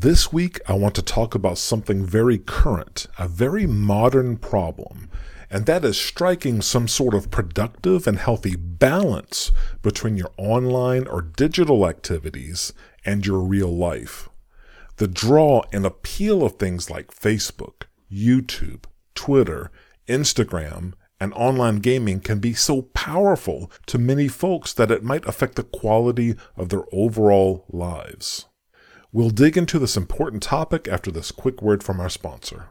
This week, I want to talk about something very current, a very modern problem, and that is striking some sort of productive and healthy balance between your online or digital activities and your real life. The draw and appeal of things like Facebook, YouTube, Twitter, Instagram, and online gaming can be so powerful to many folks that it might affect the quality of their overall lives. We'll dig into this important topic after this quick word from our sponsor.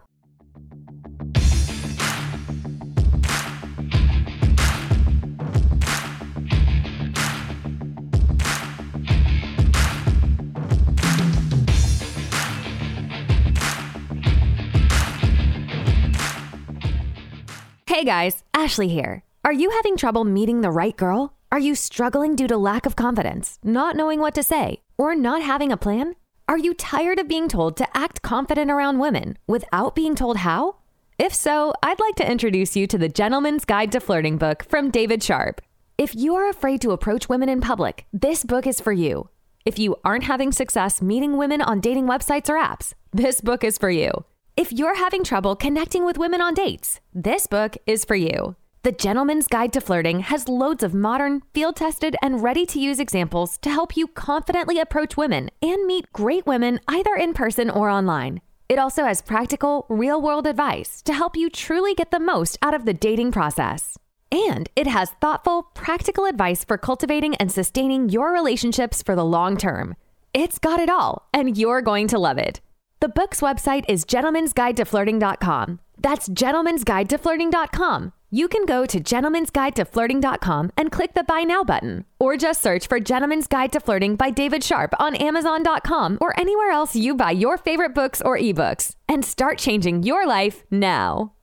Hey guys, Ashley here. Are you having trouble meeting the right girl? Are you struggling due to lack of confidence, not knowing what to say, or not having a plan? Are you tired of being told to act confident around women without being told how? If so, I'd like to introduce you to the Gentleman's Guide to Flirting book from David Sharp. If you are afraid to approach women in public, this book is for you. If you aren't having success meeting women on dating websites or apps, this book is for you. If you're having trouble connecting with women on dates, this book is for you. The Gentleman's Guide to Flirting has loads of modern, field tested, and ready to use examples to help you confidently approach women and meet great women either in person or online. It also has practical, real world advice to help you truly get the most out of the dating process. And it has thoughtful, practical advice for cultivating and sustaining your relationships for the long term. It's got it all, and you're going to love it. The book's website is gentlemansguidetoflirting.com. That's gentlemansguidetoflirting.com. You can go to gentlemansguidetoflirting.com and click the Buy Now button, or just search for Gentleman's Guide to Flirting by David Sharp on Amazon.com or anywhere else you buy your favorite books or ebooks, and start changing your life now.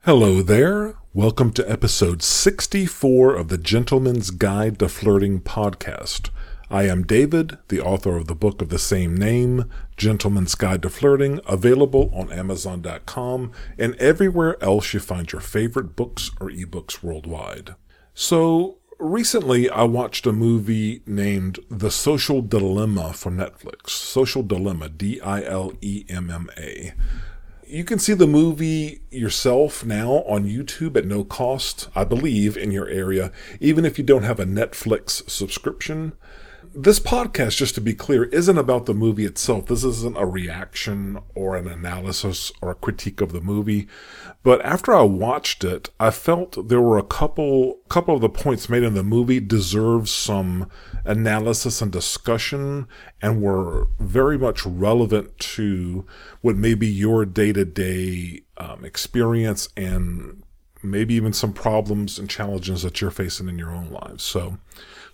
Hello there. Welcome to episode 64 of the Gentleman's Guide to Flirting podcast. I am David, the author of the book of the same name, Gentleman's Guide to Flirting, available on Amazon.com and everywhere else you find your favorite books or ebooks worldwide. So, recently I watched a movie named The Social Dilemma from Netflix. Social Dilemma, D I L E M M A. You can see the movie yourself now on YouTube at no cost, I believe, in your area, even if you don't have a Netflix subscription this podcast, just to be clear, isn't about the movie itself. This isn't a reaction or an analysis or a critique of the movie. But after I watched it, I felt there were a couple, couple of the points made in the movie deserve some analysis and discussion and were very much relevant to what may be your day to day experience and maybe even some problems and challenges that you're facing in your own lives. So,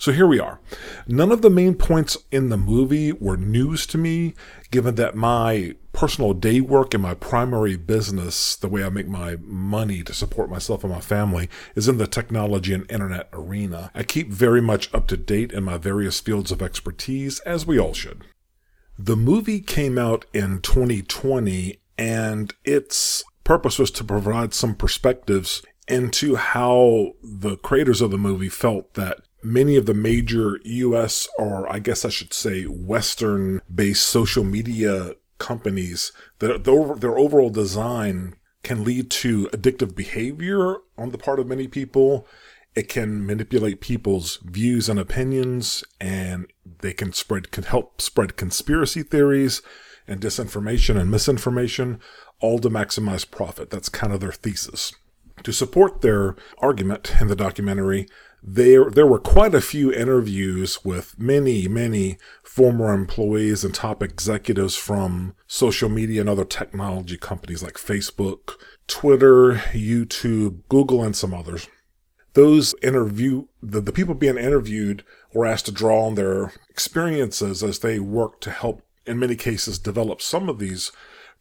so here we are. None of the main points in the movie were news to me, given that my personal day work and my primary business, the way I make my money to support myself and my family, is in the technology and internet arena. I keep very much up to date in my various fields of expertise, as we all should. The movie came out in 2020 and its purpose was to provide some perspectives into how the creators of the movie felt that many of the major US or I guess I should say Western based social media companies that their overall design can lead to addictive behavior on the part of many people. It can manipulate people's views and opinions and they can spread, can help spread conspiracy theories and disinformation and misinformation, all to maximize profit. That's kind of their thesis. To support their argument in the documentary, there there were quite a few interviews with many many former employees and top executives from social media and other technology companies like Facebook, Twitter, YouTube, Google and some others. Those interview the, the people being interviewed were asked to draw on their experiences as they worked to help in many cases develop some of these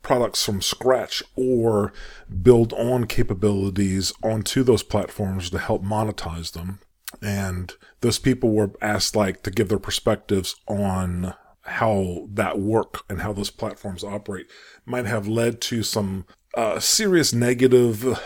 products from scratch or build on capabilities onto those platforms to help monetize them and those people were asked like to give their perspectives on how that work and how those platforms operate might have led to some uh, serious negative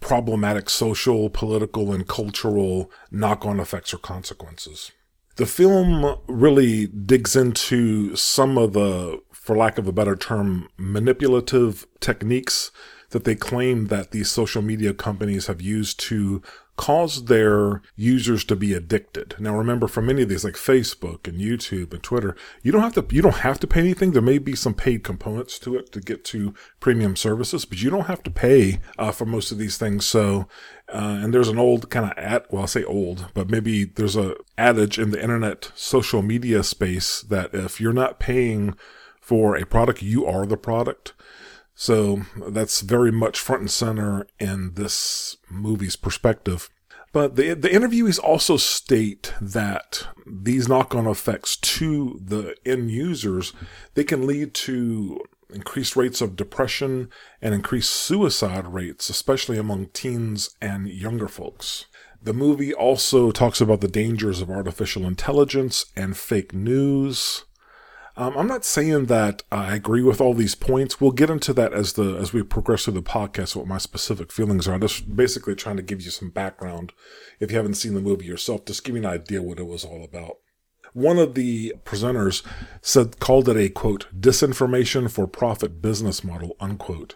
problematic social political and cultural knock-on effects or consequences. The film really digs into some of the for lack of a better term, manipulative techniques that they claim that these social media companies have used to cause their users to be addicted. Now remember for many of these like Facebook and YouTube and Twitter, you don't have to you don't have to pay anything. There may be some paid components to it to get to premium services, but you don't have to pay uh, for most of these things. So uh, and there's an old kind of ad, well, I say old, but maybe there's a adage in the internet social media space that if you're not paying for a product, you are the product. So that's very much front and center in this movie's perspective. But the, the interviewees also state that these knock-on effects to the end users, they can lead to increased rates of depression and increased suicide rates, especially among teens and younger folks. The movie also talks about the dangers of artificial intelligence and fake news. Um, I'm not saying that I agree with all these points. We'll get into that as the as we progress through the podcast. What my specific feelings are. I'm just basically trying to give you some background. If you haven't seen the movie yourself, just give you an idea what it was all about. One of the presenters said called it a quote disinformation for profit business model unquote,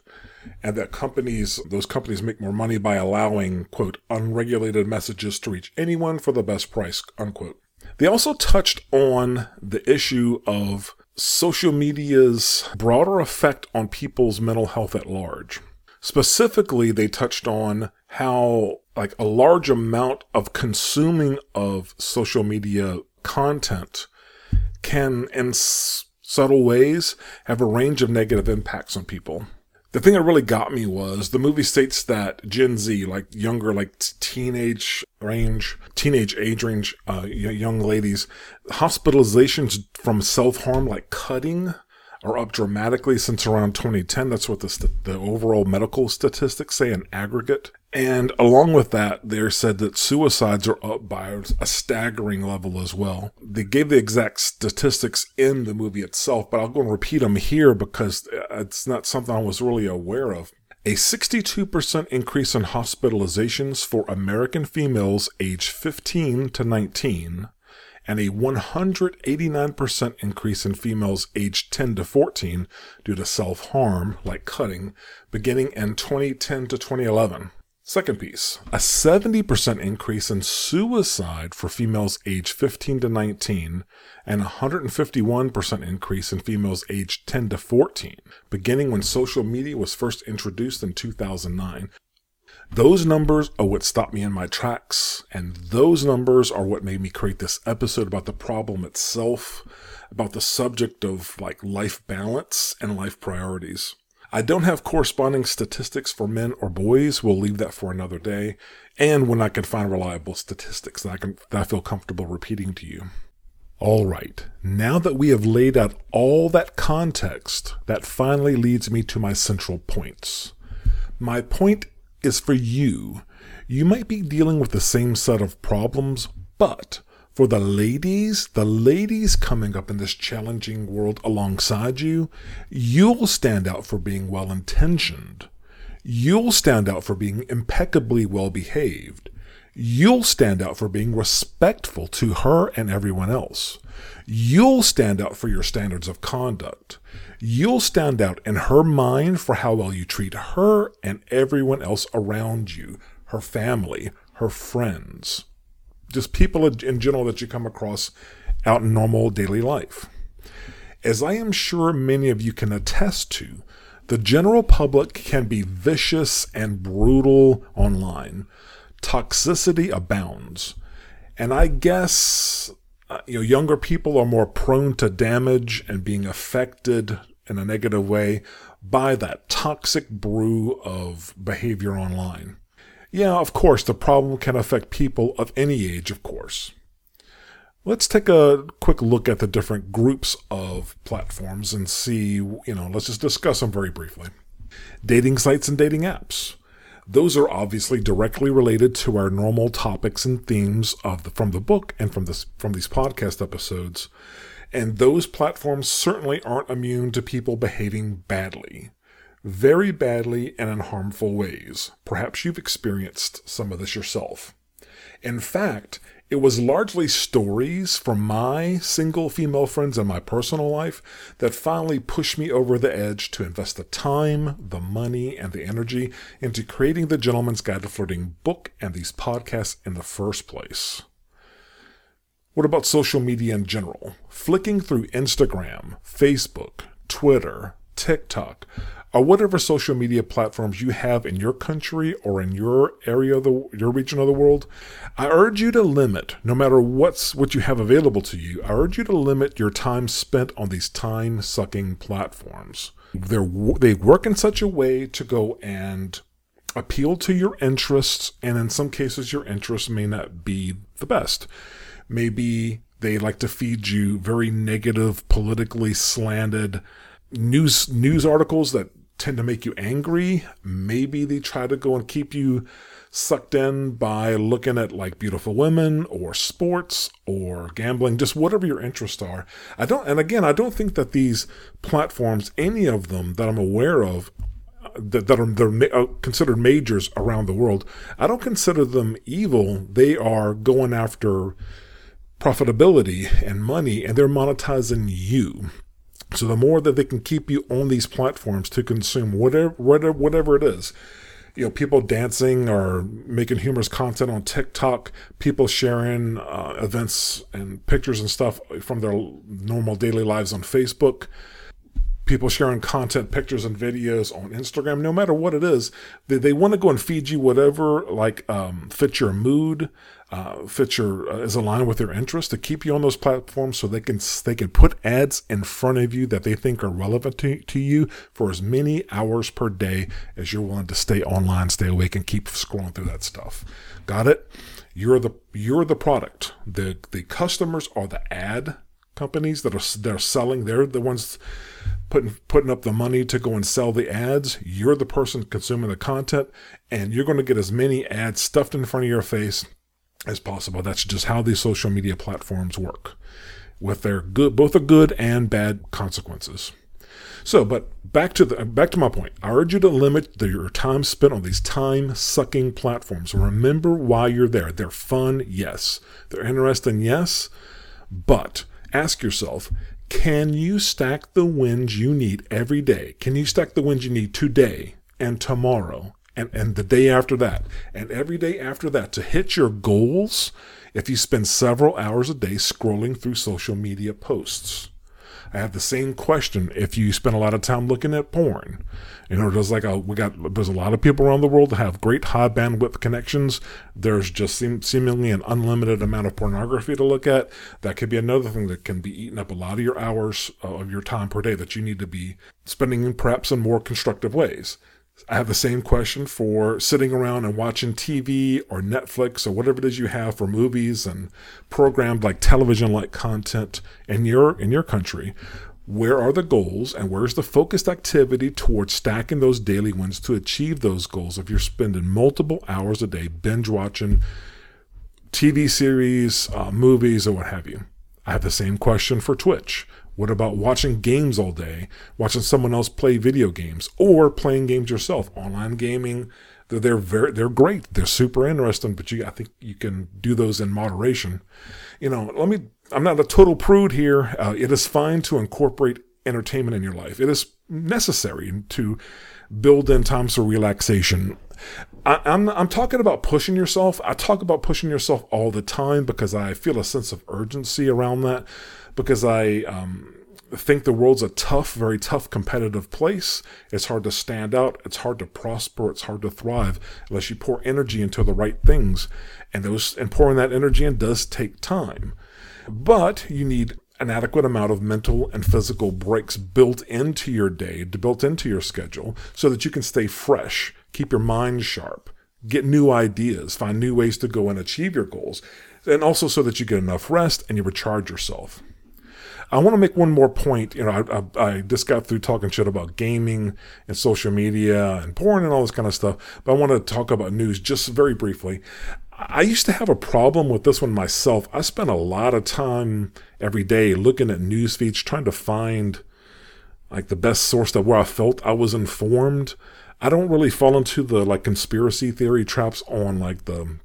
and that companies those companies make more money by allowing quote unregulated messages to reach anyone for the best price unquote. They also touched on the issue of social media's broader effect on people's mental health at large. Specifically, they touched on how like a large amount of consuming of social media content can in s- subtle ways have a range of negative impacts on people the thing that really got me was the movie states that Gen Z, like younger, like teenage range, teenage age range, uh, young ladies, hospitalizations from self harm, like cutting, are up dramatically since around 2010. That's what the, st- the overall medical statistics say in aggregate. And along with that, they said that suicides are up by a staggering level as well. They gave the exact statistics in the movie itself, but I'll go and repeat them here because uh, it's not something I was really aware of. A 62% increase in hospitalizations for American females aged 15 to 19, and a 189% increase in females aged 10 to 14 due to self harm, like cutting, beginning in 2010 to 2011. Second piece, a 70% increase in suicide for females aged 15 to 19 and a 151% increase in females aged 10 to 14, beginning when social media was first introduced in 2009. Those numbers are what stopped me in my tracks, and those numbers are what made me create this episode about the problem itself, about the subject of like life balance and life priorities. I don't have corresponding statistics for men or boys. We'll leave that for another day. And when I can find reliable statistics that I can that I feel comfortable repeating to you. All right. Now that we have laid out all that context, that finally leads me to my central points. My point is for you. You might be dealing with the same set of problems, but for the ladies, the ladies coming up in this challenging world alongside you, you'll stand out for being well intentioned. You'll stand out for being impeccably well behaved. You'll stand out for being respectful to her and everyone else. You'll stand out for your standards of conduct. You'll stand out in her mind for how well you treat her and everyone else around you, her family, her friends just people in general that you come across out in normal daily life. As I am sure many of you can attest to, the general public can be vicious and brutal online. Toxicity abounds. And I guess uh, you know younger people are more prone to damage and being affected in a negative way by that toxic brew of behavior online. Yeah, of course, the problem can affect people of any age, of course. Let's take a quick look at the different groups of platforms and see, you know, let's just discuss them very briefly. Dating sites and dating apps. Those are obviously directly related to our normal topics and themes of the, from the book and from this from these podcast episodes. And those platforms certainly aren't immune to people behaving badly very badly and in harmful ways. Perhaps you've experienced some of this yourself. In fact, it was largely stories from my single female friends and my personal life that finally pushed me over the edge to invest the time, the money, and the energy into creating the Gentleman's Guide to Flirting book and these podcasts in the first place. What about social media in general? Flicking through Instagram, Facebook, Twitter, TikTok, or whatever social media platforms you have in your country or in your area of the your region of the world, I urge you to limit, no matter what's what you have available to you, I urge you to limit your time spent on these time-sucking platforms. They're, they work in such a way to go and appeal to your interests, and in some cases, your interests may not be the best. Maybe they like to feed you very negative, politically slanted news news articles that tend to make you angry. Maybe they try to go and keep you sucked in by looking at like beautiful women or sports or gambling, just whatever your interests are. I don't, and again, I don't think that these platforms, any of them that I'm aware of, that, that are they're uh, considered majors around the world, I don't consider them evil. They are going after profitability and money, and they're monetizing you. So the more that they can keep you on these platforms to consume whatever whatever whatever it is, you know, people dancing or making humorous content on TikTok, people sharing uh, events and pictures and stuff from their normal daily lives on Facebook, people sharing content, pictures and videos on Instagram. No matter what it is, they, they want to go and feed you whatever like um, fits your mood uh, fits your uh, is aligned with their interest to keep you on those platforms so they can they can put ads in front of you that they think are relevant to, to you for as many hours per day as you're willing to stay online stay awake and keep scrolling through that stuff. Got it? You're the you're the product. The the customers are the ad companies that are they're selling. They're the ones putting putting up the money to go and sell the ads you're the person consuming the content and you're going to get as many ads stuffed in front of your face as possible. That's just how these social media platforms work with their good, both the good and bad consequences. So, but back to the back to my point. I urge you to limit the, your time spent on these time-sucking platforms. Remember why you're there. They're fun, yes. They're interesting, yes. But ask yourself, can you stack the wins you need every day? Can you stack the wins you need today and tomorrow and, and the day after that, and every day after that to hit your goals if you spend several hours a day scrolling through social media posts. I have the same question if you spend a lot of time looking at porn. You know, there's like a, we got, there's a lot of people around the world that have great high bandwidth connections. There's just seem, seemingly an unlimited amount of pornography to look at. That could be another thing that can be eating up a lot of your hours uh, of your time per day that you need to be spending perhaps in more constructive ways. I have the same question for sitting around and watching TV or Netflix or whatever it is you have for movies and programmed like television like content in your in your country. Where are the goals and where's the focused activity towards stacking those daily wins to achieve those goals if you're spending multiple hours a day binge watching TV series, uh, movies, or what have you? I have the same question for Twitch. What about watching games all day, watching someone else play video games, or playing games yourself? Online gaming, they're, they're very they're great. They're super interesting, but you I think you can do those in moderation. You know, let me. I'm not a total prude here. Uh, it is fine to incorporate entertainment in your life. It is necessary to build in times for relaxation. I, I'm, I'm talking about pushing yourself. I talk about pushing yourself all the time because I feel a sense of urgency around that because I um, think the world's a tough, very tough competitive place. It's hard to stand out. It's hard to prosper. It's hard to thrive unless you pour energy into the right things. And those, and pouring that energy in does take time. But you need an adequate amount of mental and physical breaks built into your day, built into your schedule, so that you can stay fresh, keep your mind sharp, get new ideas, find new ways to go and achieve your goals, and also so that you get enough rest and you recharge yourself. I want to make one more point. You know, I, I, I, just got through talking shit about gaming and social media and porn and all this kind of stuff, but I want to talk about news just very briefly. I used to have a problem with this one myself. I spent a lot of time every day looking at news feeds, trying to find like the best source that where I felt I was informed. I don't really fall into the like conspiracy theory traps on like the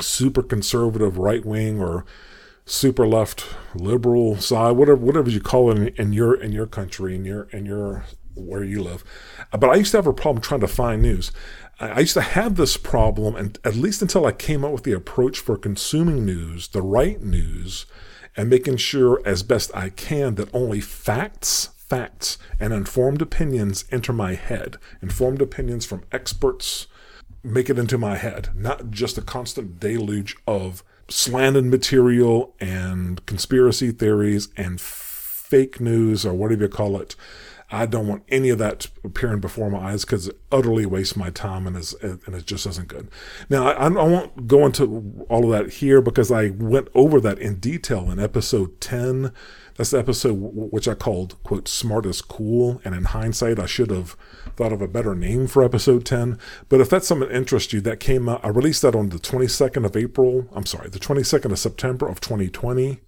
super conservative right wing or super left liberal side, whatever whatever you call it in, in your in your country, in your in your where you live. Uh, but I used to have a problem trying to find news. I used to have this problem, and at least until I came up with the approach for consuming news, the right news, and making sure as best I can that only facts, facts, and informed opinions enter my head. Informed opinions from experts make it into my head, not just a constant deluge of slanted material and conspiracy theories and fake news or whatever you call it I don't want any of that appearing before my eyes because it utterly wastes my time and is and it just isn't good. Now I, I won't go into all of that here because I went over that in detail in episode ten. That's the episode which I called quote smart as cool. And in hindsight, I should have thought of a better name for episode ten. But if that's something that interests you, that came out. I released that on the twenty second of April. I'm sorry, the twenty second of September of 2020.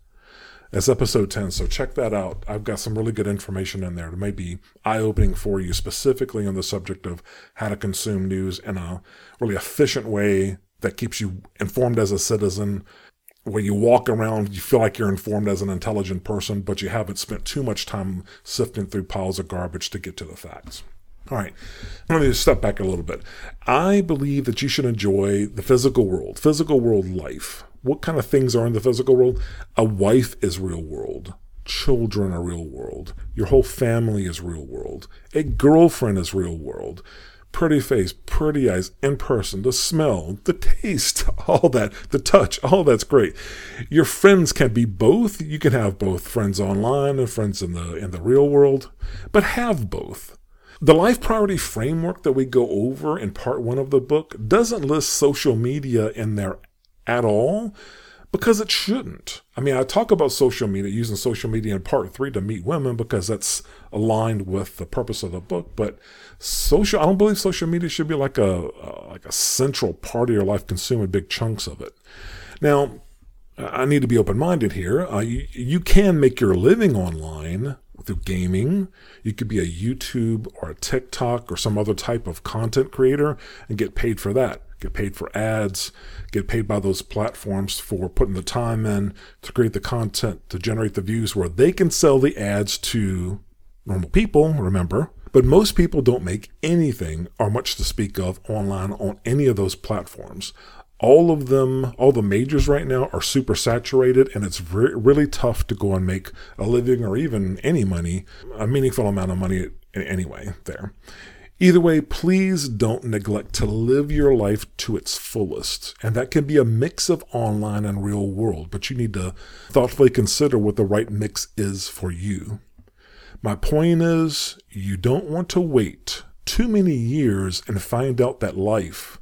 That's episode 10, so check that out. I've got some really good information in there that may be eye opening for you, specifically on the subject of how to consume news in a really efficient way that keeps you informed as a citizen, where you walk around, you feel like you're informed as an intelligent person, but you haven't spent too much time sifting through piles of garbage to get to the facts. All right, let me step back a little bit. I believe that you should enjoy the physical world, physical world life what kind of things are in the physical world? A wife is real world. Children are real world. Your whole family is real world. A girlfriend is real world. Pretty face, pretty eyes, in person, the smell, the taste, all that, the touch, all that's great. Your friends can be both. You can have both friends online and friends in the in the real world, but have both. The life priority framework that we go over in part one of the book doesn't list social media in there at all because it shouldn't. I mean, I talk about social media, using social media in part three to meet women because that's aligned with the purpose of the book. But social, I don't believe social media should be like a uh, like a central part of your life, consuming big chunks of it. Now, I need to be open minded here. Uh, you, you can make your living online through gaming. You could be a YouTube or a TikTok or some other type of content creator and get paid for that get paid for ads, get paid by those platforms for putting the time in to create the content, to generate the views where they can sell the ads to normal people, remember. But most people don't make anything or much to speak of online on any of those platforms. All of them, all the majors right now are super saturated, and it's re- really tough to go and make a living or even any money, a meaningful amount of money anyway, there. Either way, please don't neglect to live your life to its fullest. And that can be a mix of online and real world, but you need to thoughtfully consider what the right mix is for you. My point is, you don't want to wait too many years and find out that life,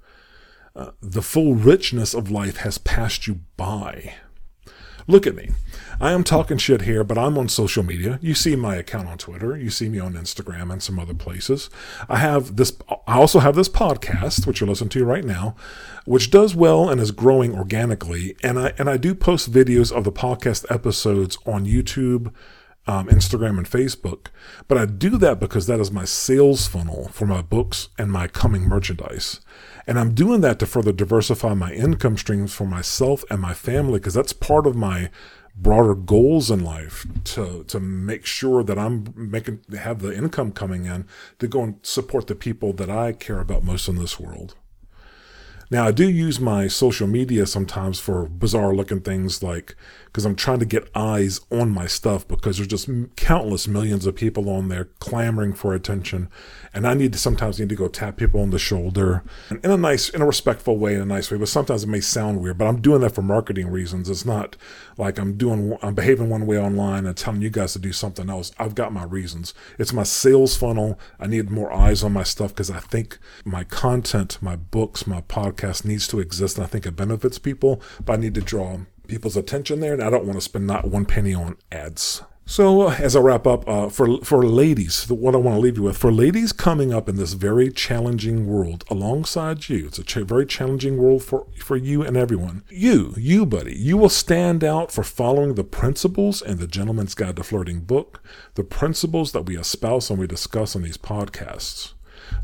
uh, the full richness of life, has passed you by. Look at me. I am talking shit here, but I'm on social media. You see my account on Twitter. You see me on Instagram and some other places. I have this, I also have this podcast, which you're listening to right now, which does well and is growing organically. And I, and I do post videos of the podcast episodes on YouTube, um, Instagram and Facebook. But I do that because that is my sales funnel for my books and my coming merchandise. And I'm doing that to further diversify my income streams for myself and my family because that's part of my broader goals in life to to make sure that I'm making have the income coming in to go and support the people that I care about most in this world. Now, I do use my social media sometimes for bizarre looking things like, because I'm trying to get eyes on my stuff because there's just countless millions of people on there clamoring for attention. And I need to sometimes need to go tap people on the shoulder in a nice, in a respectful way, in a nice way. But sometimes it may sound weird, but I'm doing that for marketing reasons. It's not like I'm doing, I'm behaving one way online and telling you guys to do something else. I've got my reasons. It's my sales funnel. I need more eyes on my stuff because I think my content, my books, my podcast, podcast needs to exist, and I think it benefits people, but I need to draw people's attention there, and I don't want to spend not one penny on ads. So, uh, as I wrap up, uh, for for ladies, what I want to leave you with for ladies coming up in this very challenging world alongside you, it's a ch- very challenging world for for you and everyone. You, you, buddy, you will stand out for following the principles in the Gentleman's Guide to Flirting book, the principles that we espouse and we discuss on these podcasts.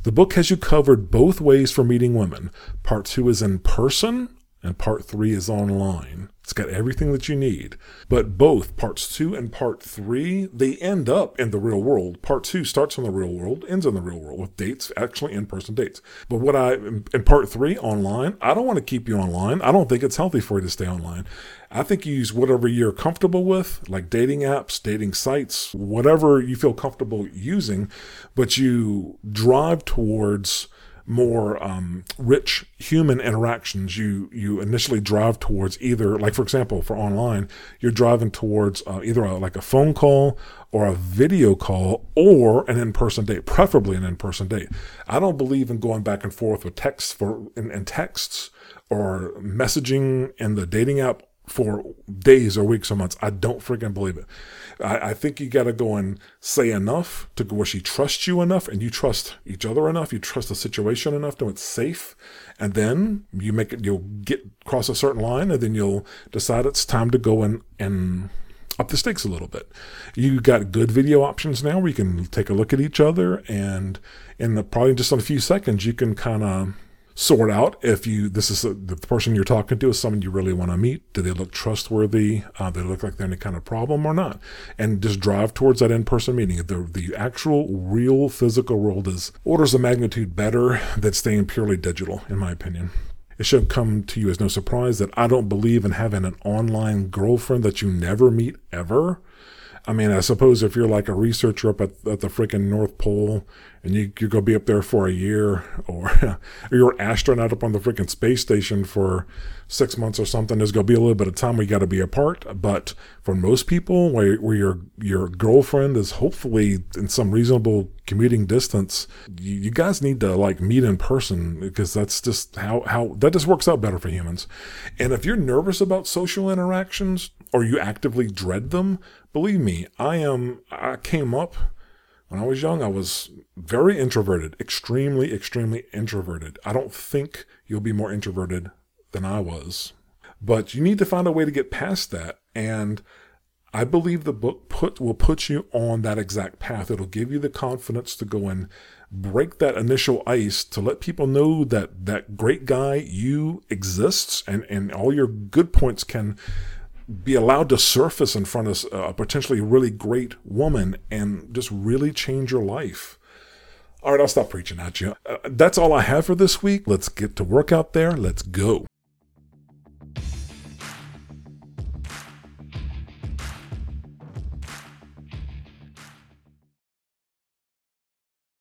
The book has you covered both ways for meeting women. Part two is in person, and part three is online. It's got everything that you need. But both parts two and part three, they end up in the real world. Part two starts in the real world, ends in the real world with dates, actually in person dates. But what I, in part three online, I don't want to keep you online. I don't think it's healthy for you to stay online. I think you use whatever you're comfortable with, like dating apps, dating sites, whatever you feel comfortable using, but you drive towards more um, rich human interactions, you you initially drive towards either, like for example, for online, you're driving towards uh, either a, like a phone call or a video call or an in-person date, preferably an in-person date. I don't believe in going back and forth with texts for and, in texts or messaging in the dating app for days or weeks or months. I don't freaking believe it. I, I think you got to go and say enough to where she trusts you enough and you trust each other enough. You trust the situation enough to it's safe. And then you make it, you'll get cross a certain line and then you'll decide it's time to go and, and up the stakes a little bit. You got good video options now where you can take a look at each other and in the, probably just in a few seconds, you can kind of sort out if you this is a, the person you're talking to is someone you really want to meet. Do they look trustworthy? Uh, they look like they're any kind of problem or not? And just drive towards that in-person meeting. The the actual real physical world is orders of magnitude better than staying purely digital, in my opinion. It should come to you as no surprise that I don't believe in having an online girlfriend that you never meet ever. I mean, I suppose if you're like a researcher up at, at the freaking North Pole and you, you're going to be up there for a year or, or you're an astronaut up on the freaking space station for six months or something, there's going to be a little bit of time you got to be apart. But for most people, where, where your, your girlfriend is hopefully in some reasonable commuting distance, you, you guys need to like meet in person because that's just how, how that just works out better for humans. And if you're nervous about social interactions or you actively dread them, believe me, I am, I came up when I was young, I was very introverted, extremely, extremely introverted. I don't think you'll be more introverted than I was. But you need to find a way to get past that. And I believe the book put will put you on that exact path. It'll give you the confidence to go and break that initial ice to let people know that that great guy you exists and, and all your good points can be allowed to surface in front of a potentially really great woman and just really change your life. All right, I'll stop preaching at you. Uh, that's all I have for this week. Let's get to work out there. Let's go.